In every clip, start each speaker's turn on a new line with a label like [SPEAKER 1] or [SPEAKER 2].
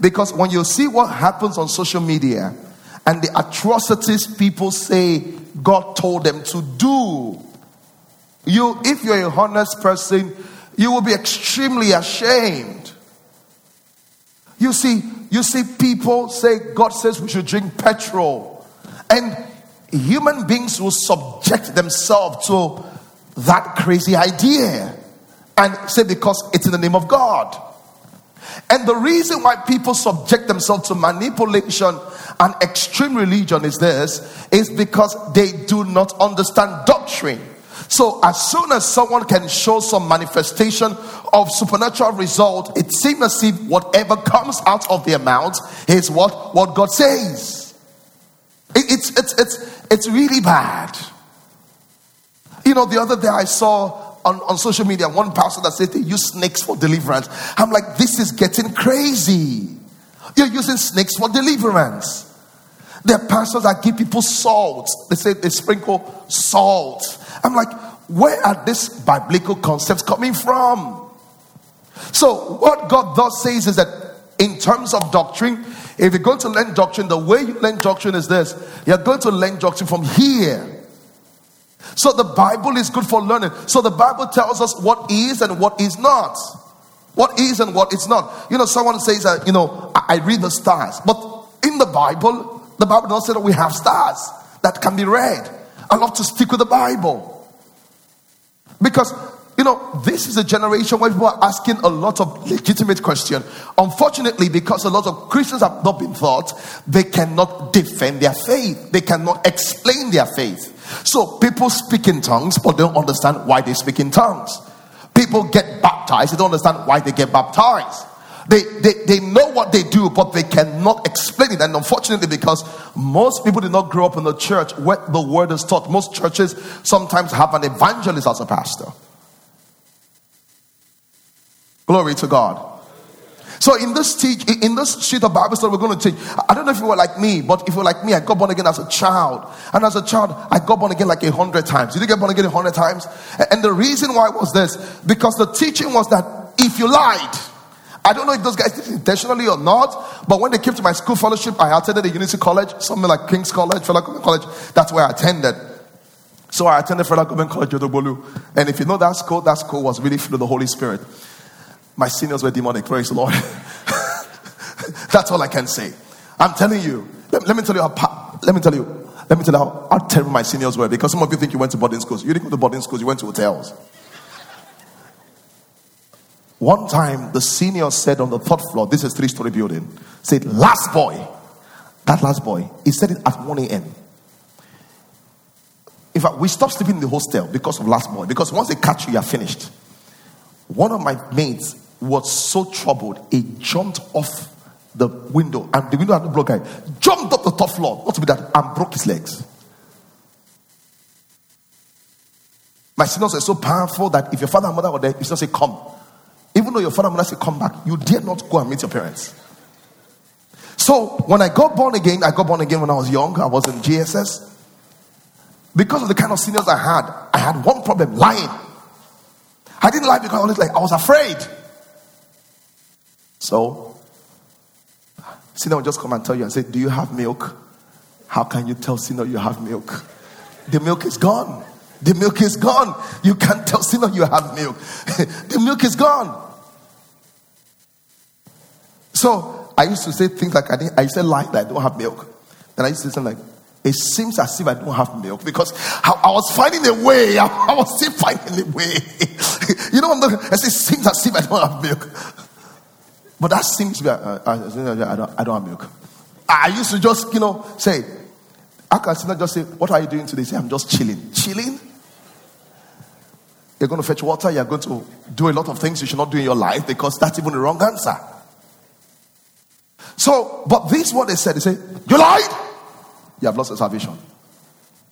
[SPEAKER 1] Because when you see what happens on social media and the atrocities people say God told them to do, you, if you're a honest person, you will be extremely ashamed. You see, you see people say God says we should drink petrol, and human beings will subject themselves to that crazy idea and say because it's in the name of God. And the reason why people subject themselves to manipulation and extreme religion is this is because they do not understand doctrine. So, as soon as someone can show some manifestation of supernatural result, it seems as if whatever comes out of their mouth is what, what God says. It, it's, it's, it's, it's really bad. You know, the other day I saw on, on social media one pastor that said they use snakes for deliverance. I'm like, this is getting crazy. You're using snakes for deliverance. There are pastors that give people salt. They say they sprinkle salt. I'm like, where are these biblical concepts coming from? So, what God does says is that in terms of doctrine, if you're going to learn doctrine, the way you learn doctrine is this you're going to learn doctrine from here. So, the Bible is good for learning. So, the Bible tells us what is and what is not. What is and what is not. You know, someone says that, you know, I, I read the stars, but in the Bible, the Bible doesn't say that we have stars that can be read. I love to stick with the Bible. Because, you know, this is a generation where people are asking a lot of legitimate questions. Unfortunately, because a lot of Christians have not been taught, they cannot defend their faith. They cannot explain their faith. So people speak in tongues, but don't understand why they speak in tongues. People get baptized, they don't understand why they get baptized. They, they, they know what they do, but they cannot explain it. And unfortunately, because most people did not grow up in the church where the word is taught, most churches sometimes have an evangelist as a pastor. Glory to God. So in this teach, in this sheet of Bible study, we're going to teach. I don't know if you were like me, but if you were like me, I got born again as a child, and as a child, I got born again like a hundred times. You Did you get born again a hundred times? And the reason why was this because the teaching was that if you lied, I don't know if those guys did it intentionally or not, but when they came to my school fellowship, I attended a Unity College, something like King's College, Federal Government College. That's where I attended. So I attended Federal Government College, Odogbolu. And if you know that school, that school was really filled with the Holy Spirit. My seniors were demonic, praise the Lord. That's all I can say. I'm telling you. Let, let, me tell you how. Let me tell you. Let me tell you how, how terrible my seniors were. Because some of you think you went to boarding schools. You didn't go to boarding schools. You went to hotels. One time, the senior said on the third floor, this is three-story building, said, "Last boy." That last boy, he said it at 1 a.m. In fact, we stopped sleeping in the hostel because of last boy. Because once they catch you, you're finished. One of my mates was so troubled, he jumped off the window, and the window had no block guy, jumped up the top floor, not to be that, and broke his legs. My seniors are so powerful that if your father and mother were there, you still say, Come. Even though your father and mother say, Come back, you dare not go and meet your parents. So when I got born again, I got born again when I was young, I was in GSS. Because of the kind of seniors I had, I had one problem lying. I didn't lie because I was like, I was afraid. So, Sinner will just come and tell you and say, Do you have milk? How can you tell Sinner you have milk? The milk is gone. The milk is gone. You can't tell Sinner you have milk. the milk is gone. So I used to say things like I, didn't, I used to lie that I don't have milk. Then I used to say something like, it seems as if I don't have milk because I, I was finding a way. I, I, was still finding a way. you know, I say, it seems as if I don't have milk. But that seems to be, uh, uh, I, don't, I don't have milk. I used to just, you know, say, I can not just say, What are you doing today? Say, I'm just chilling. Chilling? You're going to fetch water. You're going to do a lot of things you should not do in your life because that's even the wrong answer. So, but this is what they said. They say, You lied. You have lost your salvation.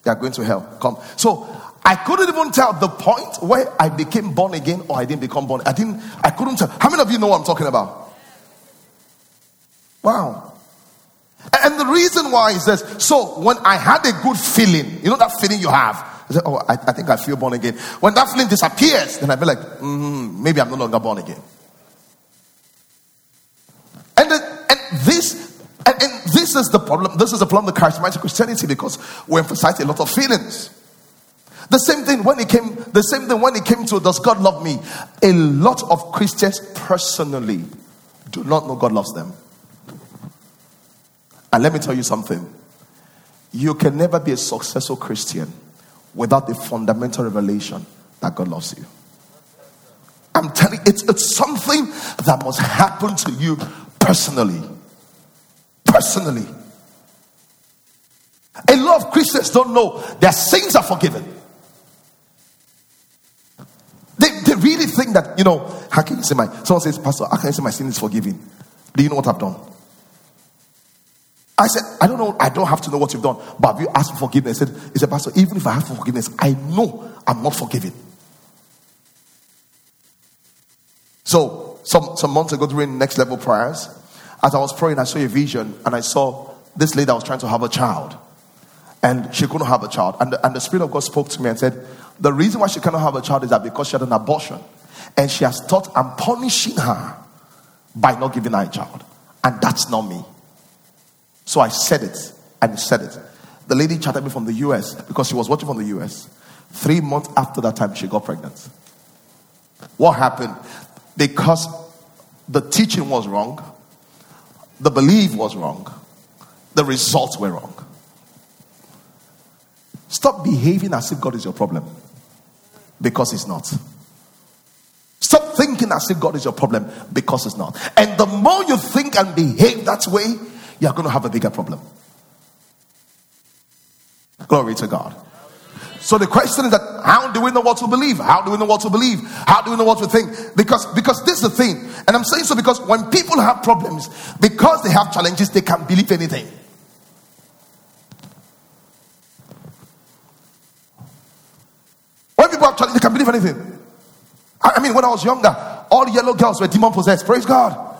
[SPEAKER 1] You are going to hell. Come. So, I couldn't even tell the point where I became born again or I didn't become born. I didn't, I couldn't tell. How many of you know what I'm talking about? Wow. And the reason why is this. So, when I had a good feeling, you know that feeling you have, I said, Oh, I, I, think I feel born again. When that feeling disappears, then I'd be like, mm, maybe I'm no longer born again. And, the, and this is the problem. This is the problem of charismatic Christianity because we emphasize a lot of feelings. The same thing when it came, the same thing when it came to does God love me? A lot of Christians personally do not know God loves them. And let me tell you something. You can never be a successful Christian without the fundamental revelation that God loves you. I'm telling you, it's, it's something that must happen to you personally. Personally. A lot of Christians don't know their sins are forgiven. They, they really think that, you know, how can you say my, someone says, Pastor, how can you say my sin is forgiven? Do you know what I've done? I said, I don't know, I don't have to know what you've done, but have you asked for forgiveness? He said, he said, Pastor, even if I have forgiveness, I know I'm not forgiven. So, some, some months ago during next level prayers, as I was praying, I saw a vision and I saw this lady that was trying to have a child. And she couldn't have a child. And the, and the Spirit of God spoke to me and said, The reason why she cannot have a child is that because she had an abortion. And she has thought I'm punishing her by not giving her a child. And that's not me. So I said it and said it. The lady chatted me from the US because she was watching from the US. Three months after that time, she got pregnant. What happened? Because the teaching was wrong, the belief was wrong, the results were wrong. Stop behaving as if God is your problem because it's not. Stop thinking as if God is your problem because it's not. And the more you think and behave that way, you're going to have a bigger problem. Glory to God. So the question is that how do we know what to believe? How do we know what to believe? How do we know what to think? Because because this is the thing, and I'm saying so because when people have problems, because they have challenges, they can believe anything. When people have challenges, they can believe anything. I mean, when I was younger, all the yellow girls were demon possessed. Praise God.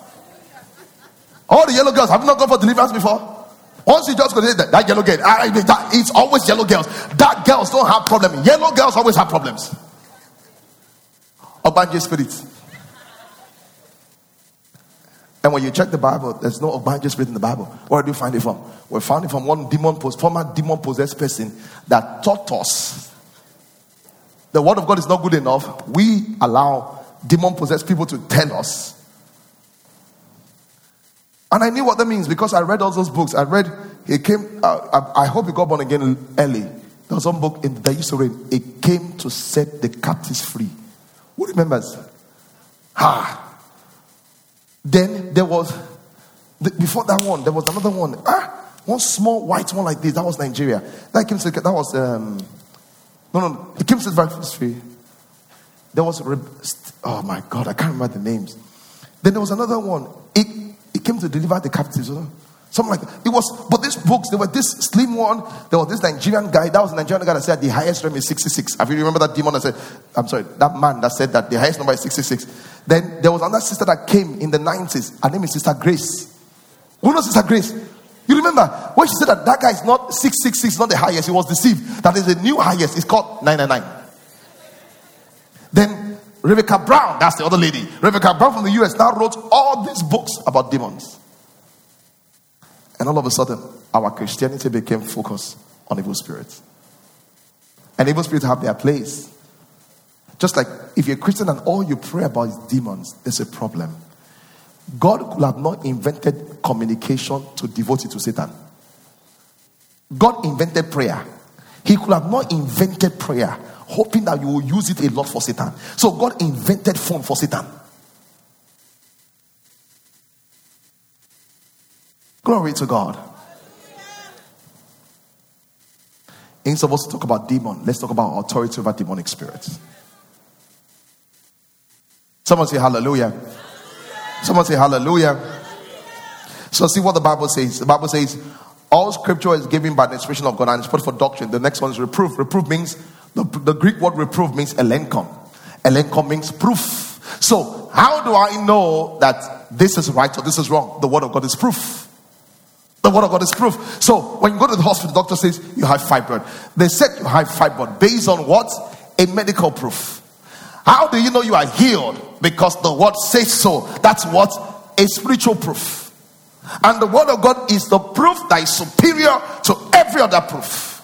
[SPEAKER 1] All the yellow girls have not gone for deliverance before. Once you just go that, that yellow girl, I that, it's always yellow girls. That girls don't have problems. Yellow girls always have problems. Ogbanje spirit. And when you check the Bible, there's no Ogbanje spirit in the Bible. Where do you find it from? We found it from one demon, former demon possessed person that taught us the word of God is not good enough. We allow demon possessed people to tell us and I knew what that means because I read all those books. I read, he came, uh, I, I, hope he got born again early. There was one book in, that used to read, It came to set the captives free. Who remembers? Ah. Then there was, the, before that one, there was another one. Ah, one small white one like this. That was Nigeria. That came to, that was, um, no, no, it came to the free. There was, oh my God, I can't remember the names. Then there was another one. It came to deliver the captives. Something like that. It was, but these books, there were this slim one. There was this Nigerian guy. That was a Nigerian guy that said the highest realm is 66. Have you remember that demon that said, I'm sorry, that man that said that the highest number is 66. Then there was another sister that came in the 90s. Her name is Sister Grace. Who knows Sister Grace? You remember when she said that that guy is not 666, not the highest, he was deceived. That is the new highest. It's called 999. Then Rebecca Brown, that's the other lady. Rebecca Brown from the US now wrote all these books about demons. And all of a sudden, our Christianity became focused on evil spirits. And evil spirits have their place. Just like if you're a Christian and all you pray about is demons, there's a problem. God could have not invented communication to devote it to Satan. God invented prayer. He could have not invented prayer hoping that you will use it a lot for Satan. So God invented phone for Satan. Glory to God. Ain't supposed to talk about demon. Let's talk about authority over demonic spirits. Someone say hallelujah. Someone say hallelujah. So see what the Bible says. The Bible says all scripture is given by the inspiration of God and it's put for doctrine. The next one is reproof. Reproof means the, the Greek word reproof means elenchon. Elenchon means proof. So, how do I know that this is right or this is wrong? The word of God is proof. The word of God is proof. So, when you go to the hospital, the doctor says you have fibroid. They said you have fibroid based on what? A medical proof. How do you know you are healed? Because the word says so. That's what? A spiritual proof. And the word of God is the proof that is superior to every other proof.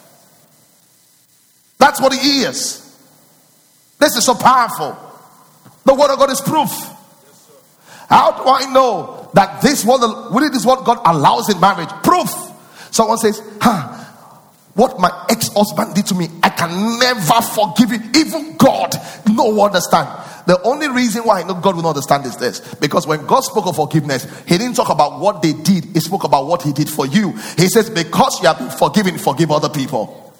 [SPEAKER 1] That's what he is. This is so powerful. The word of God is proof. How do I know that this what really this what God allows in marriage? Proof. Someone says, huh, what my ex-husband did to me, I can never forgive it. Even God, no understand. The only reason why I know God will not understand is this because when God spoke of forgiveness, He didn't talk about what they did, He spoke about what He did for you. He says, Because you have been forgiven, forgive other people.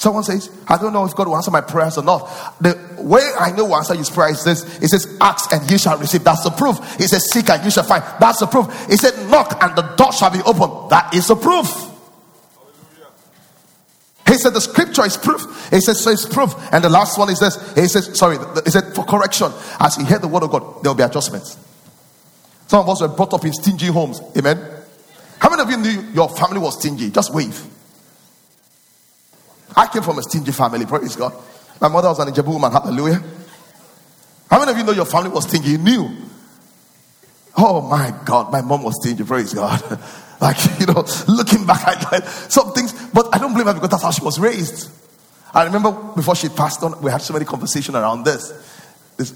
[SPEAKER 1] Someone says, I don't know if God will answer my prayers or not. The way I know will answer his prayer is this it says, Ask and you shall receive. That's the proof. It says, Seek and you shall find. That's the proof. It said, Knock and the door shall be opened. That is the proof. He said the scripture is proof. He says so it's proof. And the last one is this. He says, sorry, he said for correction. As he heard the word of God, there will be adjustments. Some of us were brought up in stingy homes. Amen. How many of you knew your family was stingy? Just wave. I came from a stingy family, praise God. My mother was an Ijebu woman, hallelujah. How many of you know your family was stingy? You knew. Oh my God, my mom was stingy, praise God. like, you know, looking back at some things, but I don't blame her because that's how she was raised. I remember before she passed on, we had so many conversations around this. this.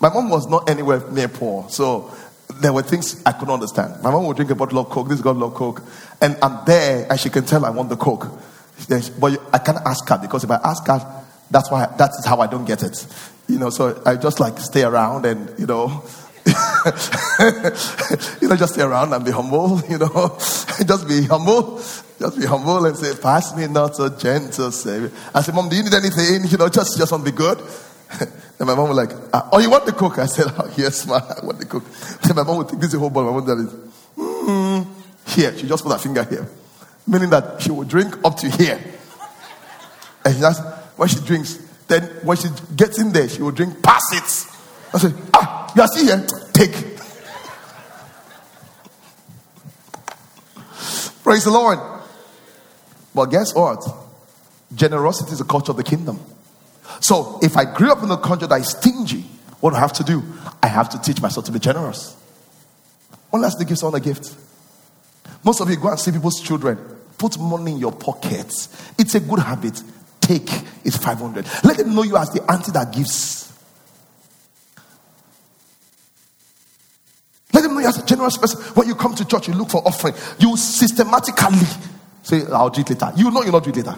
[SPEAKER 1] My mom was not anywhere near poor, so there were things I couldn't understand. My mom would drink a bottle of Coke, this God love Coke, and I'm there and she can tell I want the Coke. But I can't ask her because if I ask her, that's why that is how I don't get it. You know, so I just like stay around and you know, you know, just stay around and be humble. You know, just be humble, just be humble and say, "Pass me not so gentle, Savior." I said, "Mom, do you need anything? You know, just just want to be good." And my mom was like, ah, "Oh, you want the cook?" I said, oh, "Yes, ma, I want the cook." Then my mom would take this whole bottle. My mom said, mm, "Here." She just put her finger here meaning that she will drink up to here. And that's when she drinks. Then when she gets in there, she will drink past it. I say, ah, you are still here? Take. Praise the Lord. But guess what? Generosity is a culture of the kingdom. So if I grew up in a culture that is stingy, what do I have to do? I have to teach myself to be generous. One last to give someone a gift. Most of you go and see people's children. Put money in your pockets. It's a good habit. Take it's 500. Let them know you as the auntie that gives. Let them know you as a generous person. When you come to church, you look for offering. You systematically say, I'll do it later. You know you'll not do it later.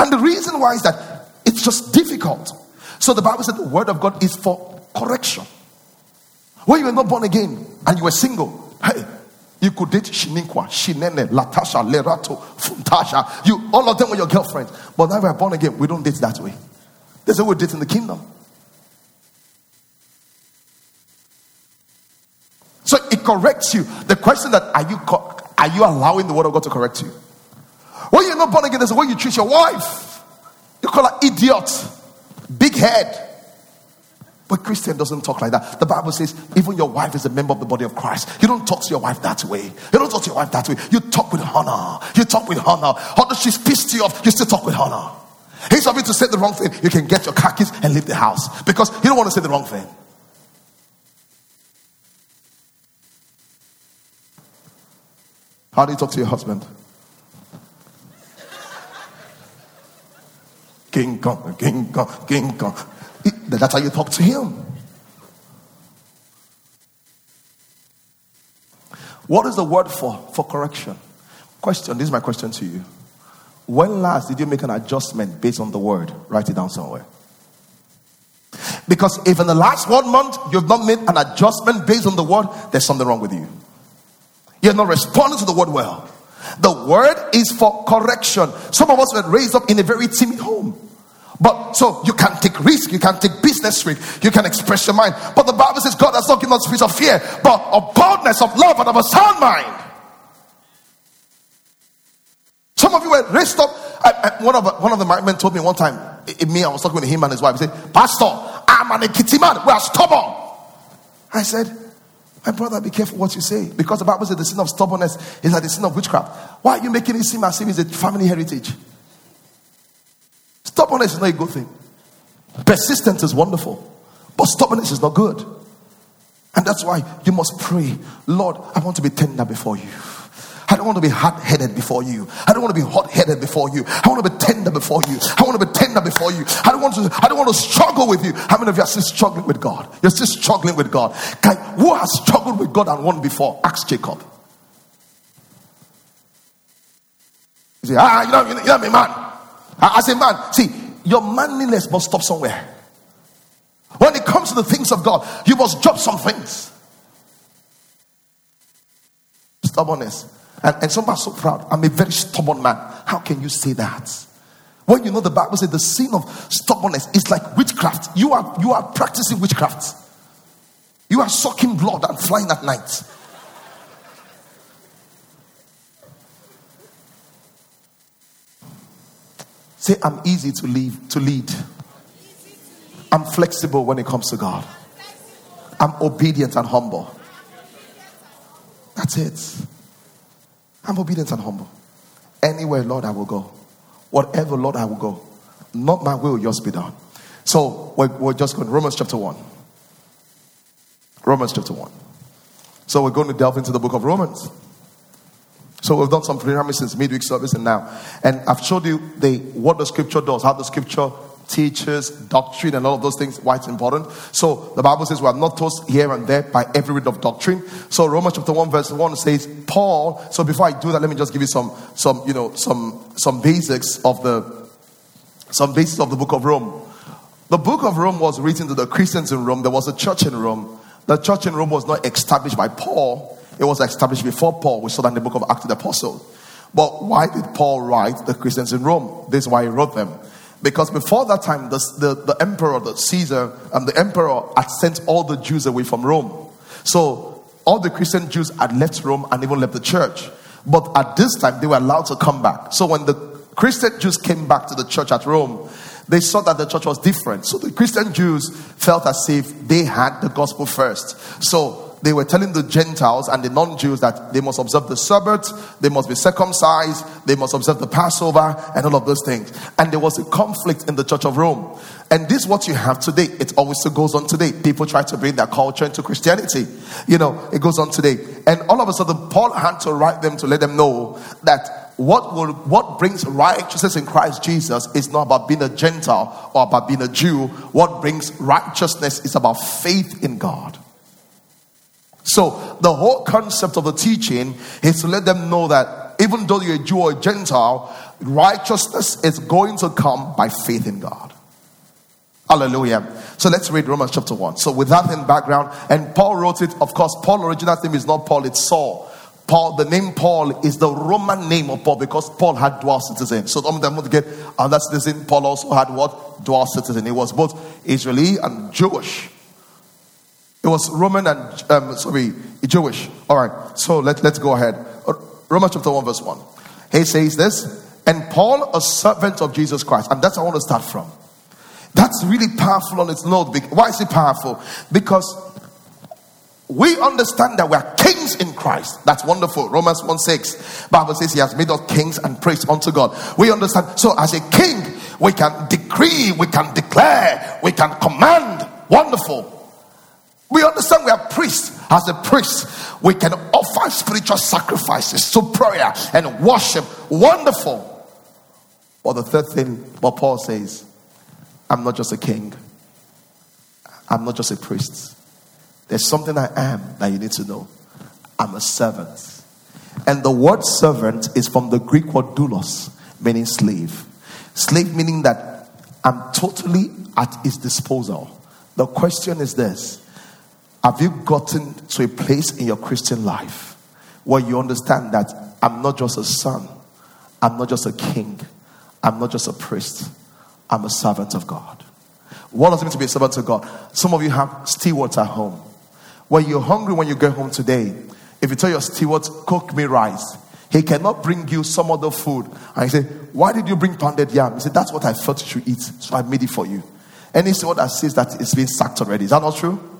[SPEAKER 1] And the reason why is that it's just difficult. So the Bible said the word of God is for correction. When you were not born again and you were single, hey, you could date Shininkwa, Shinene, Latasha, Lerato, Funtasha. You, all of them were your girlfriends. But now we're born again. We don't date that way. That's how we date in the kingdom. So it corrects you. The question that are you are you allowing the word of God to correct you? When you're not born again, there's a way you treat your wife. You call her idiot, big head. But Christian doesn't talk like that. The Bible says even your wife is a member of the body of Christ. You don't talk to your wife that way. You don't talk to your wife that way. You talk with honor. You talk with honor. Although she's pissed you off, you still talk with honor. He's something to say the wrong thing. You can get your khakis and leave the house because you don't want to say the wrong thing. How do you talk to your husband? King Kong, King Kong, King Kong. That's how you talk to him. What is the word for? For correction. Question. This is my question to you. When last did you make an adjustment based on the word? Write it down somewhere. Because if in the last one month you've not made an adjustment based on the word, there's something wrong with you. You're not responding to the word well. The word is for correction. Some of us were raised up in a very timid home. But so you can take risk, you can take business risk, you can express your mind. But the Bible says God has not given us spirit of fear, but of boldness, of love, and of a sound mind. Some of you were raised up. I, I, one of one of the men told me one time. In me, I was talking with him and his wife. He said, "Pastor, I'm an Ekiti man. We are stubborn." I said, "My brother, be careful what you say, because the Bible says the sin of stubbornness is like the sin of witchcraft. Why are you making it seem as if it's a family heritage?" Stubbornness is not a good thing. Persistence is wonderful. But stubbornness is not good. And that's why you must pray, Lord, I want to be tender before you. I don't want to be hot headed before you. I don't want to be hot headed before you. I want to be tender before you. I want to be tender before you. I don't want to. I don't want to struggle with you. How many of you are still struggling with God? You're still struggling with God. Guy, who has struggled with God and won before? Ask Jacob. You say, ah, you know, you know, you know me, man. I, a man, see, your manliness must stop somewhere. When it comes to the things of God, you must drop some things. Stubbornness. And, and some are so proud. I'm a very stubborn man. How can you say that? When you know the Bible says the sin of stubbornness is like witchcraft. You are you are practicing witchcraft. You are sucking blood and flying at night. Say, I'm easy to leave to lead. I'm flexible when it comes to God. I'm obedient and humble. That's it. I'm obedient and humble. Anywhere, Lord, I will go. Whatever, Lord, I will go. Not my will, yours be done. So we're, we're just going Romans chapter 1. Romans chapter 1. So we're going to delve into the book of Romans. So we've done some programming since midweek service and now. And I've showed you the what the scripture does, how the scripture teaches, doctrine, and all of those things, why it's important. So the Bible says we are not tossed here and there by every wind of doctrine. So Romans chapter 1, verse 1 says, Paul. So before I do that, let me just give you some some, you know, some some basics of the some basics of the book of Rome. The book of Rome was written to the Christians in Rome. There was a church in Rome. The church in Rome was not established by Paul, it was established before Paul. We saw that in the book of Acts of the Apostles. But why did Paul write the Christians in Rome? This is why he wrote them. Because before that time, the, the, the emperor, the Caesar, and the emperor had sent all the Jews away from Rome. So all the Christian Jews had left Rome and even left the church. But at this time, they were allowed to come back. So when the Christian Jews came back to the church at Rome, they saw that the church was different. So the Christian Jews felt as if they had the gospel first. So they were telling the Gentiles and the non Jews that they must observe the Sabbath, they must be circumcised, they must observe the Passover, and all of those things. And there was a conflict in the Church of Rome. And this is what you have today. It always goes on today. People try to bring their culture into Christianity. You know, it goes on today. And all of a sudden, Paul had to write them to let them know that what will what brings righteousness in Christ Jesus is not about being a Gentile or about being a Jew. What brings righteousness is about faith in God. So, the whole concept of the teaching is to let them know that even though you're a Jew or a Gentile, righteousness is going to come by faith in God. Hallelujah. So let's read Romans chapter 1. So, with that in background, and Paul wrote it, of course, Paul original name is not Paul, it's Saul. Paul, the name Paul is the Roman name of Paul because Paul had dual citizen. So I'm going to get another citizen. Paul also had what? Dual citizen. He was both Israeli and Jewish. It was Roman and, um, sorry, Jewish. All right, so let, let's go ahead. Romans chapter 1, verse 1. He says this, and Paul, a servant of Jesus Christ. And that's I want to start from. That's really powerful on its note. Why is it powerful? Because we understand that we are kings in Christ. That's wonderful. Romans 1 6. Bible says he has made us kings and praise unto God. We understand. So as a king, we can decree, we can declare, we can command. Wonderful. We understand we are priests. As a priest, we can offer spiritual sacrifices, so prayer and worship. Wonderful. But the third thing, what Paul says, I'm not just a king. I'm not just a priest. There's something I am that you need to know. I'm a servant. And the word servant is from the Greek word doulos, meaning slave. Slave meaning that I'm totally at his disposal. The question is this have you gotten to a place in your Christian life where you understand that I'm not just a son, I'm not just a king, I'm not just a priest, I'm a servant of God? What does it mean to be a servant of God? Some of you have stewards at home. When you're hungry when you get home today, if you tell your steward, cook me rice, he cannot bring you some other food. And you say, Why did you bring pounded yam? He said, That's what I thought you should eat, so I made it for you. Any steward that says that it's been sacked already. Is that not true?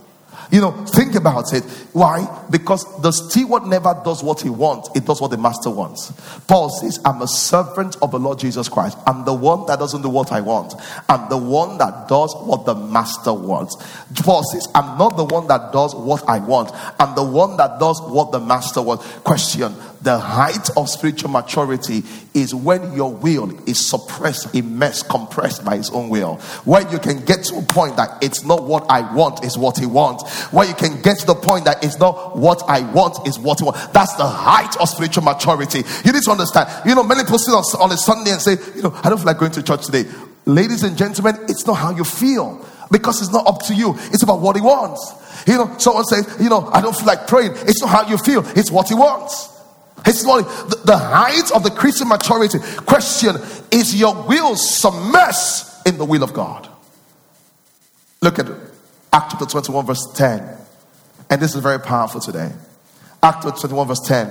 [SPEAKER 1] You know, think about it. Why? Because the steward never does what he wants, it does what the master wants. Paul says, I'm a servant of the Lord Jesus Christ. I'm the one that doesn't do what I want. I'm the one that does what the master wants. Paul says, I'm not the one that does what I want. I'm the one that does what the master wants. Question the height of spiritual maturity is when your will is suppressed, immersed, compressed by his own will. When you can get to a point that it's not what I want, is what he wants. When you can get to the point that it's not what I want, is what he wants. That's the height of spiritual maturity. You need to understand. You know, many people sit on, on a Sunday and say, you know, I don't feel like going to church today. Ladies and gentlemen, it's not how you feel because it's not up to you. It's about what he wants. You know, someone says, you know, I don't feel like praying. It's not how you feel. It's what he wants. It's not the, the height of the Christian maturity. Question is your will submersed in the will of God? Look at Act chapter 21, verse 10. And this is very powerful today. Act 21, verse 10.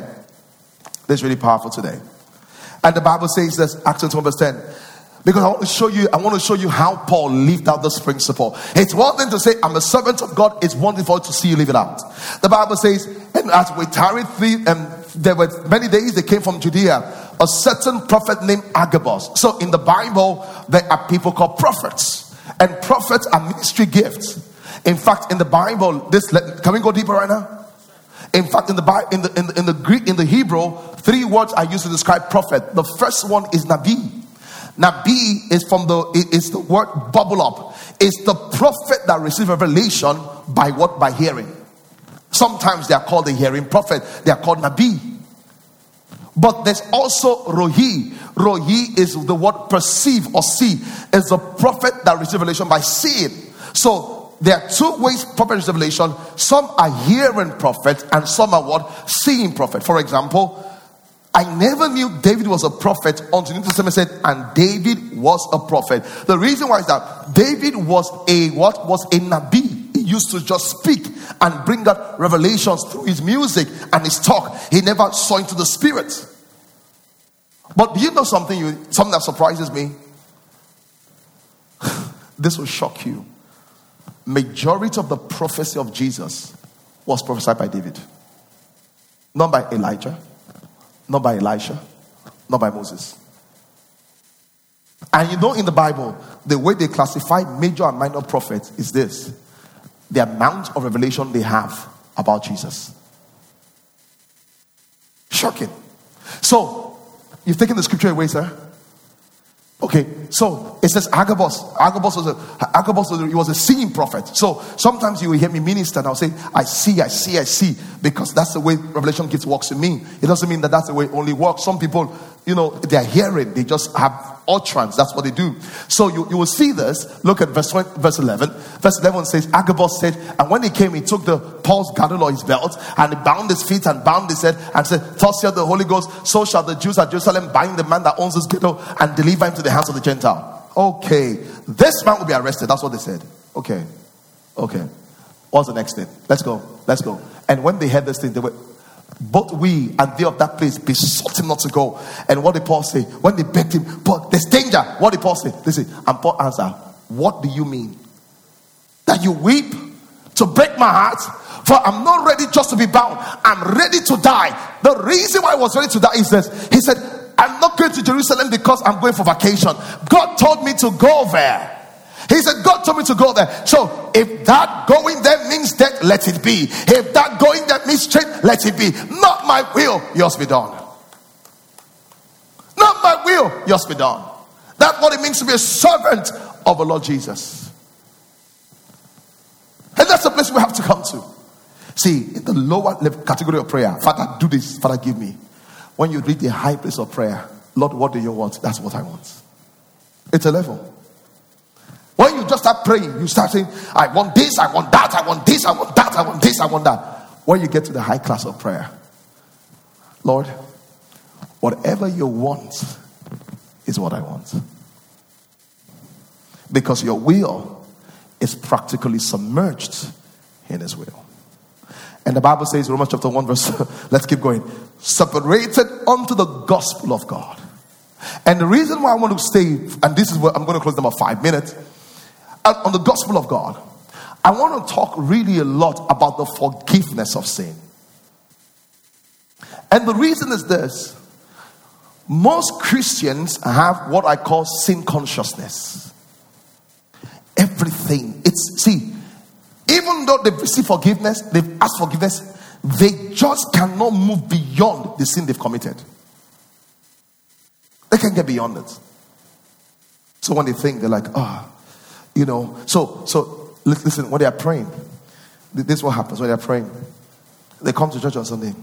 [SPEAKER 1] This is really powerful today. And the Bible says this, Act 21, verse 10. Because I want to show you, I want to show you how Paul lived out this principle. It's one thing to say, I'm a servant of God, it's wonderful to see you live it out. The Bible says, and as we tarried three, um, there were many days they came from Judea, a certain prophet named Agabus. So in the Bible, there are people called prophets, and prophets are ministry gifts. In fact, in the Bible, this can we go deeper right now? In fact, in the in the, in the in the Greek, in the Hebrew, three words are used to describe prophet. The first one is Nabi. Nabi is from the is the word bubble up. It's the prophet that receives revelation by what? By hearing. Sometimes they are called a hearing prophet, they are called Nabi. But there's also Rohi. Rohi is the word perceive or see, is the prophet that receives revelation by seeing. So there are two ways prophet receives revelation. Some are hearing prophet, and some are what? Seeing prophet. For example, I never knew David was a prophet until New Testament said, and David was a prophet. The reason why is that David was a what? Was a Nabi used to just speak and bring out revelations through his music and his talk. He never saw into the spirit. But do you know something? You, something that surprises me. this will shock you. Majority of the prophecy of Jesus was prophesied by David, not by Elijah, not by Elisha, not by Moses. And you know, in the Bible, the way they classify major and minor prophets is this the amount of revelation they have about Jesus. Shocking. So, you've taken the scripture away, sir? Okay, so it says Agabus. Agabus was a Agabus was a, he was a seeing prophet. So sometimes you will hear me minister and I'll say, I see, I see, I see, because that's the way revelation gives works in me. It doesn't mean that that's the way it only works. Some people, you know, they're hearing, they just have utterance. That's what they do. So you, you will see this. Look at verse 20, verse 11. Verse 11 says, Agabus said, and when he came, he took the Paul's girdle or his belt and he bound his feet and bound his head and said, Thus saith the Holy Ghost, so shall the Jews at Jerusalem bind the man that owns this girdle and deliver him to the hands of the Gentile. Okay, this man will be arrested. That's what they said. Okay, okay. What's the next thing? Let's go. Let's go. And when they heard this thing, they were both we and they of that place besought him not to go. And what did Paul say? When they begged him, Paul, there's danger. What did Paul say? Say, and Paul answered, What do you mean? That you weep to break my heart? For I'm not ready just to be bound. I'm ready to die. The reason why I was ready to die is this. He said, I'm not going to Jerusalem because I'm going for vacation. God told me to go there. He said, God told me to go there. So if that going there means death, let it be. If that going there means strength, let it be. Not my will, yours be done. Not my will, yours be done. That's what it means to be a servant of the Lord Jesus. And that's the place we have to come to. See, in the lower category of prayer, Father, do this, Father, give me. When you reach the high place of prayer, Lord, what do you want? That's what I want. It's a level. When you just start praying, you start saying, I want this, I want that, I want this, I want that, I want this, I want that. When you get to the high class of prayer, Lord, whatever you want is what I want. Because your will is practically submerged in His will. And the Bible says, Romans chapter 1, verse, let's keep going, separated unto the gospel of God. And the reason why I want to stay, and this is where I'm going to close them at five minutes on the gospel of God. I want to talk really a lot about the forgiveness of sin. And the reason is this most Christians have what I call sin consciousness. Everything. It's, see, even though they've received forgiveness, they've asked forgiveness, they just cannot move beyond the sin they've committed. They can't get beyond it. So when they think, they're like, ah, oh, you know. So, so listen, when they are praying, this is what happens when they are praying. They come to church on Sunday.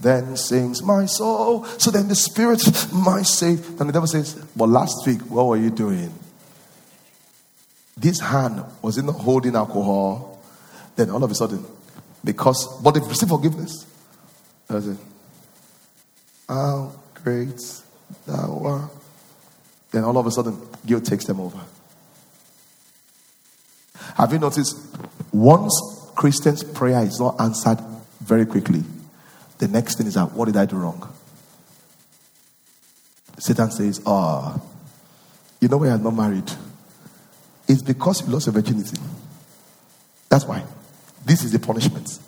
[SPEAKER 1] Then sings my soul. So then the spirit, my save. And the devil says, But last week, what were you doing? This hand was in holding alcohol. Then all of a sudden, because, but they've received forgiveness. I it. How great thou art. Then all of a sudden, guilt takes them over. Have you noticed? Once Christians' prayer is not answered very quickly, the next thing is that, what did I do wrong? Satan says, ah, oh, you know why you're not married? It's because you lost your virginity. That's why. This is the punishment.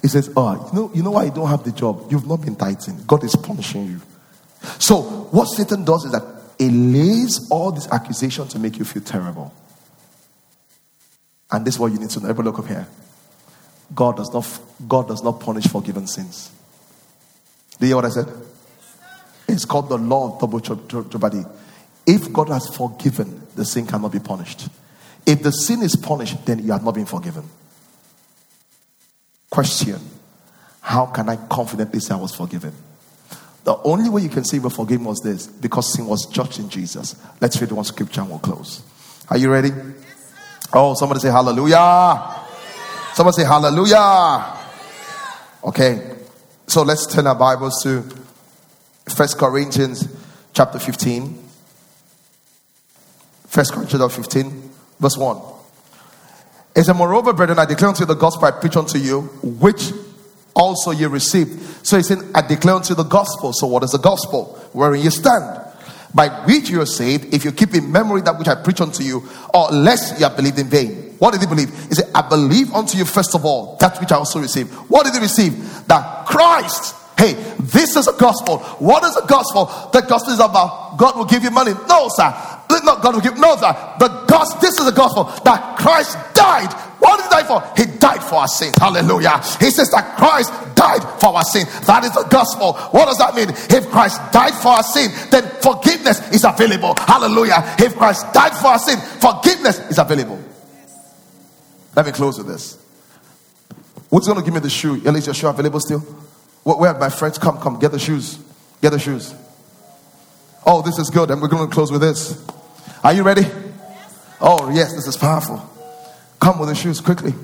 [SPEAKER 1] He says, oh, you know, you know why you don't have the job? You've not been tithing. God is punishing you. So what Satan does is that he lays all these accusations to make you feel terrible. And this is what you need to know. Everybody look up here. God does not, God does not punish forgiven sins. Do you hear what I said? It's called the law of double jeopardy. If God has forgiven, the sin cannot be punished. If the sin is punished, then you have not been forgiven. Question How can I confidently say I was forgiven? The only way you can say you were forgiven was this because sin was judged in Jesus. Let's read one scripture and we'll close. Are you ready? Oh, somebody say hallelujah. Somebody say hallelujah. Okay. So let's turn our Bibles to First Corinthians chapter 15. First Corinthians 15, verse 1. It says, Moreover, brethren, I declare unto you the gospel I preach unto you, which also you received. So he said, I declare unto you the gospel. So what is the gospel? Wherein you stand by which you are saved, if you keep in memory that which I preach unto you, or lest you have believed in vain. What did he believe? He said, I believe unto you first of all that which I also received. What did he receive? That Christ. Hey, this is a gospel. What is a gospel? The gospel is about God will give you money. No, sir. Not God will give. No, sir. The gospel. This is the gospel that Christ died. What did he die for? He died for our sin. Hallelujah. He says that Christ died for our sin. That is the gospel. What does that mean? If Christ died for our sin, then forgiveness is available. Hallelujah. If Christ died for our sin, forgiveness is available. Let me close with this. Who's going to give me the shoe? At least your shoe available still? Where my friends come, come, get the shoes. Get the shoes. Oh, this is good. And we're going to close with this. Are you ready? Oh, yes, this is powerful. Come with the shoes quickly.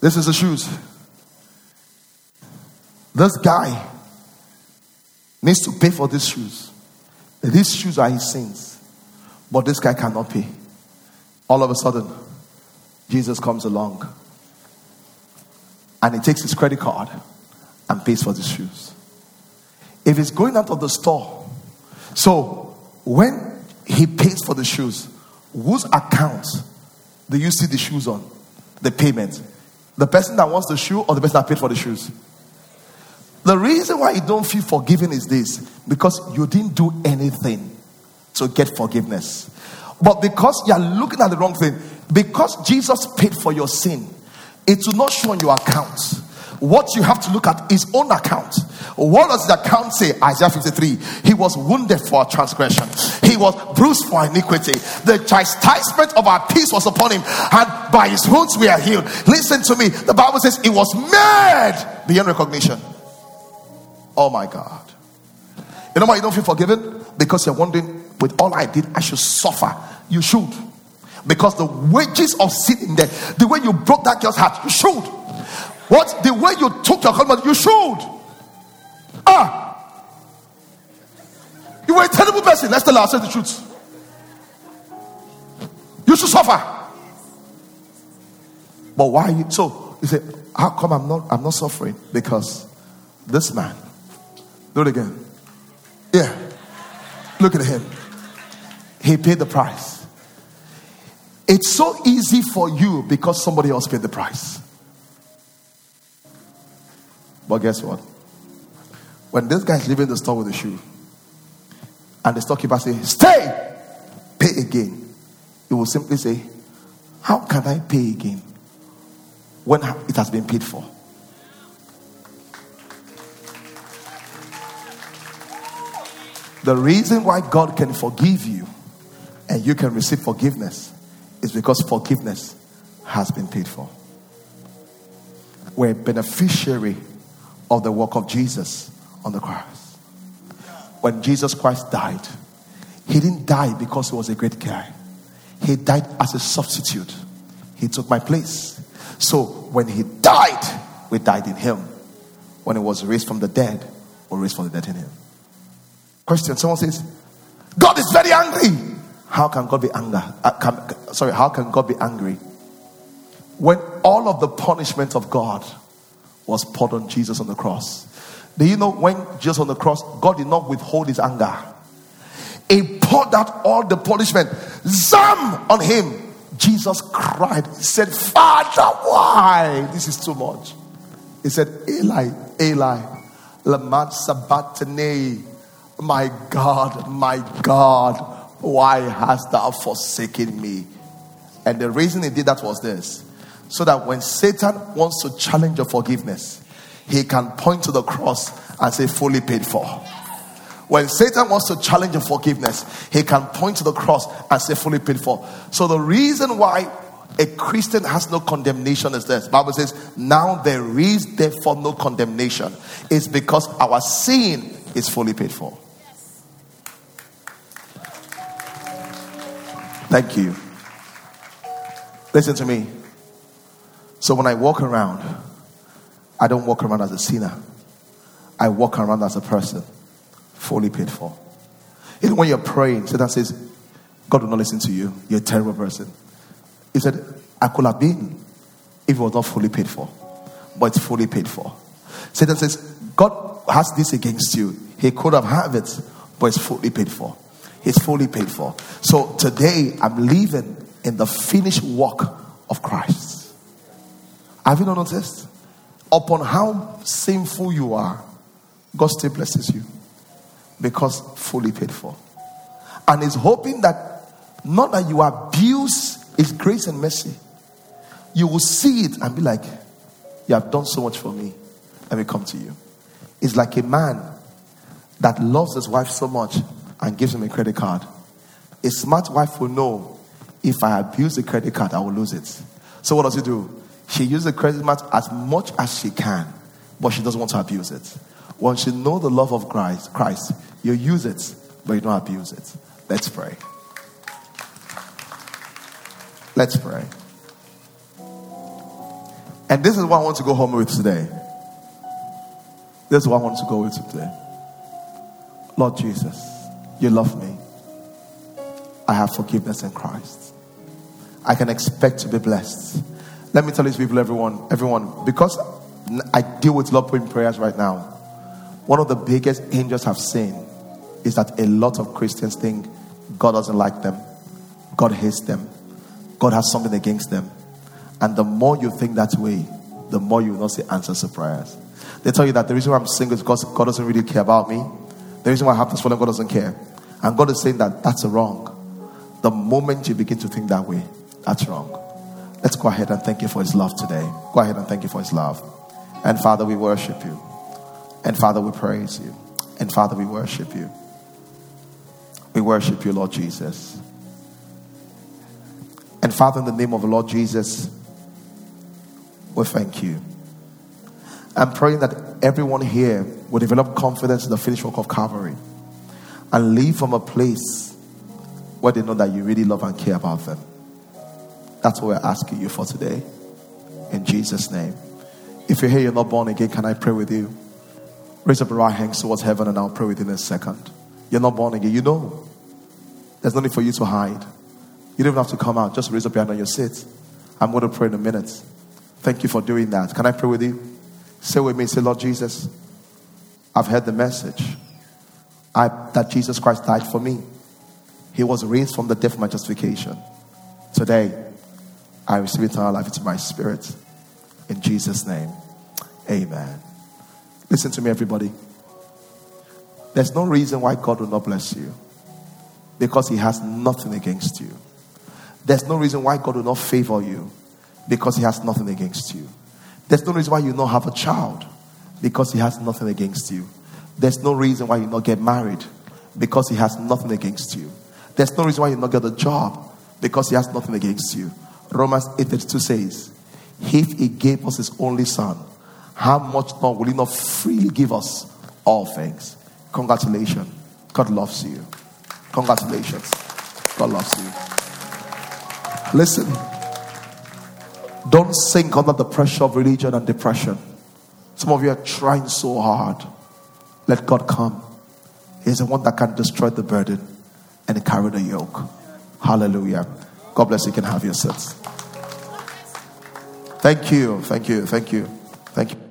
[SPEAKER 1] This is the shoes. This guy needs to pay for these shoes. These shoes are his sins. But this guy cannot pay. All of a sudden, Jesus comes along and he takes his credit card and pays for the shoes. If he's going out of the store, so when he pays for the shoes, whose account do you see the shoes on? The payment. The person that wants the shoe or the person that paid for the shoes? The reason why you don't feel forgiven is this because you didn't do anything to get forgiveness. But because you are looking at the wrong thing, because Jesus paid for your sin, it will not show on your account. What you have to look at is own account. What does the account say? Isaiah 53. He was wounded for our transgression. He was bruised for iniquity. The chastisement of our peace was upon him, and by his wounds we are healed. Listen to me. The Bible says it was made beyond recognition. Oh my God. You know why you don't feel forgiven? Because you're wondering, with all I did, I should suffer. You should. Because the wages of sin in there, the way you broke that girl's heart, you should. What? The way you took your husband, you should. Ah. You were a terrible person. Let's tell ourselves the truth. You should suffer. But why you so you say, how come I'm not I'm not suffering? Because this man, do it again. Yeah. Look at him. He paid the price. It's so easy for you because somebody else paid the price. But guess what? When this guy is leaving the store with the shoe, and the storekeeper say, "Stay, pay again," he will simply say, "How can I pay again when it has been paid for?" The reason why God can forgive you and you can receive forgiveness is because forgiveness has been paid for. We're a beneficiary of the work of Jesus on the cross. When Jesus Christ died, he didn't die because he was a great guy. He died as a substitute. He took my place. So when he died, we died in him. When he was raised from the dead, we raised from the dead in him. Question Someone says, God is very angry. How can God be angry? Uh, sorry, how can God be angry? When all of the punishment of God was poured on Jesus on the cross. Do you know when Jesus on the cross, God did not withhold his anger? He poured out all the punishment, zam on him. Jesus cried, he said, Father, why? This is too much. He said, Eli, Eli, Lama Sabachthani, my God, my God, why hast thou forsaken me? And the reason he did that was this so that when Satan wants to challenge your forgiveness, he can point to the cross and say, fully paid for. When Satan wants to challenge your forgiveness, he can point to the cross and say, fully paid for. So the reason why a Christian has no condemnation is this. Bible says, now there is therefore no condemnation. It's because our sin is fully paid for. Thank you. Listen to me. So when I walk around, I don't walk around as a sinner. I walk around as a person, fully paid for. Even when you're praying, Satan says, God will not listen to you. You're a terrible person. He said, I could have been if it was not fully paid for. But it's fully paid for. Satan says, God has this against you. He could have had it, but it's fully paid for. It's fully paid for. So today I'm living in the finished work of Christ. Have you not noticed? Upon how sinful you are, God still blesses you because fully paid for. And is hoping that not that you abuse His grace and mercy, you will see it and be like, You have done so much for me. Let me come to you. It's like a man that loves his wife so much and gives him a credit card. A smart wife will know if I abuse the credit card, I will lose it. So, what does he do? She uses the credit card as much as she can, but she doesn't want to abuse it. Once you know the love of Christ, Christ, you use it, but you don't abuse it. Let's pray. Let's pray. And this is what I want to go home with today. This is what I want to go with today. Lord Jesus, you love me. I have forgiveness in Christ. I can expect to be blessed. Let me tell these people, everyone, everyone, because I deal with love in prayers right now. One of the biggest angels I've seen is that a lot of Christians think God doesn't like them, God hates them, God has something against them. And the more you think that way, the more you will not see answers to prayers. They tell you that the reason why I'm single is because God doesn't really care about me. The reason why I happens for them, God doesn't care. And God is saying that that's wrong. The moment you begin to think that way, that's wrong. Let's go ahead and thank you for his love today. Go ahead and thank you for his love. And Father, we worship you. And Father, we praise you. And Father, we worship you. We worship you, Lord Jesus. And Father, in the name of the Lord Jesus, we thank you. I'm praying that everyone here will develop confidence in the finished work of Calvary and leave from a place where they know that you really love and care about them. That's what we're asking you for today. In Jesus' name. If you're here, you're not born again, can I pray with you? Raise up your right hand towards heaven and I'll pray with you in a second. You're not born again. You know. There's no need for you to hide. You don't even have to come out. Just raise up your hand on your seat. I'm going to pray in a minute. Thank you for doing that. Can I pray with you? Say with me, say, Lord Jesus, I've heard the message I, that Jesus Christ died for me. He was raised from the death of my justification. Today, I receive eternal life into my spirit. In Jesus' name, amen. Listen to me, everybody. There's no reason why God will not bless you because He has nothing against you. There's no reason why God will not favor you because He has nothing against you. There's no reason why you not have a child because He has nothing against you. There's no reason why you not get married because He has nothing against you. There's no reason why you not get a job because He has nothing against you. Romans 8:32 says, If He gave us His only Son, how much more will He not freely give us all things? Congratulations. God loves you. Congratulations. God loves you. Listen, don't sink under the pressure of religion and depression. Some of you are trying so hard. Let God come. He's the one that can destroy the burden and carry the yoke. Hallelujah. God bless you. Can have your seats. Thank you. Thank you. Thank you. Thank you.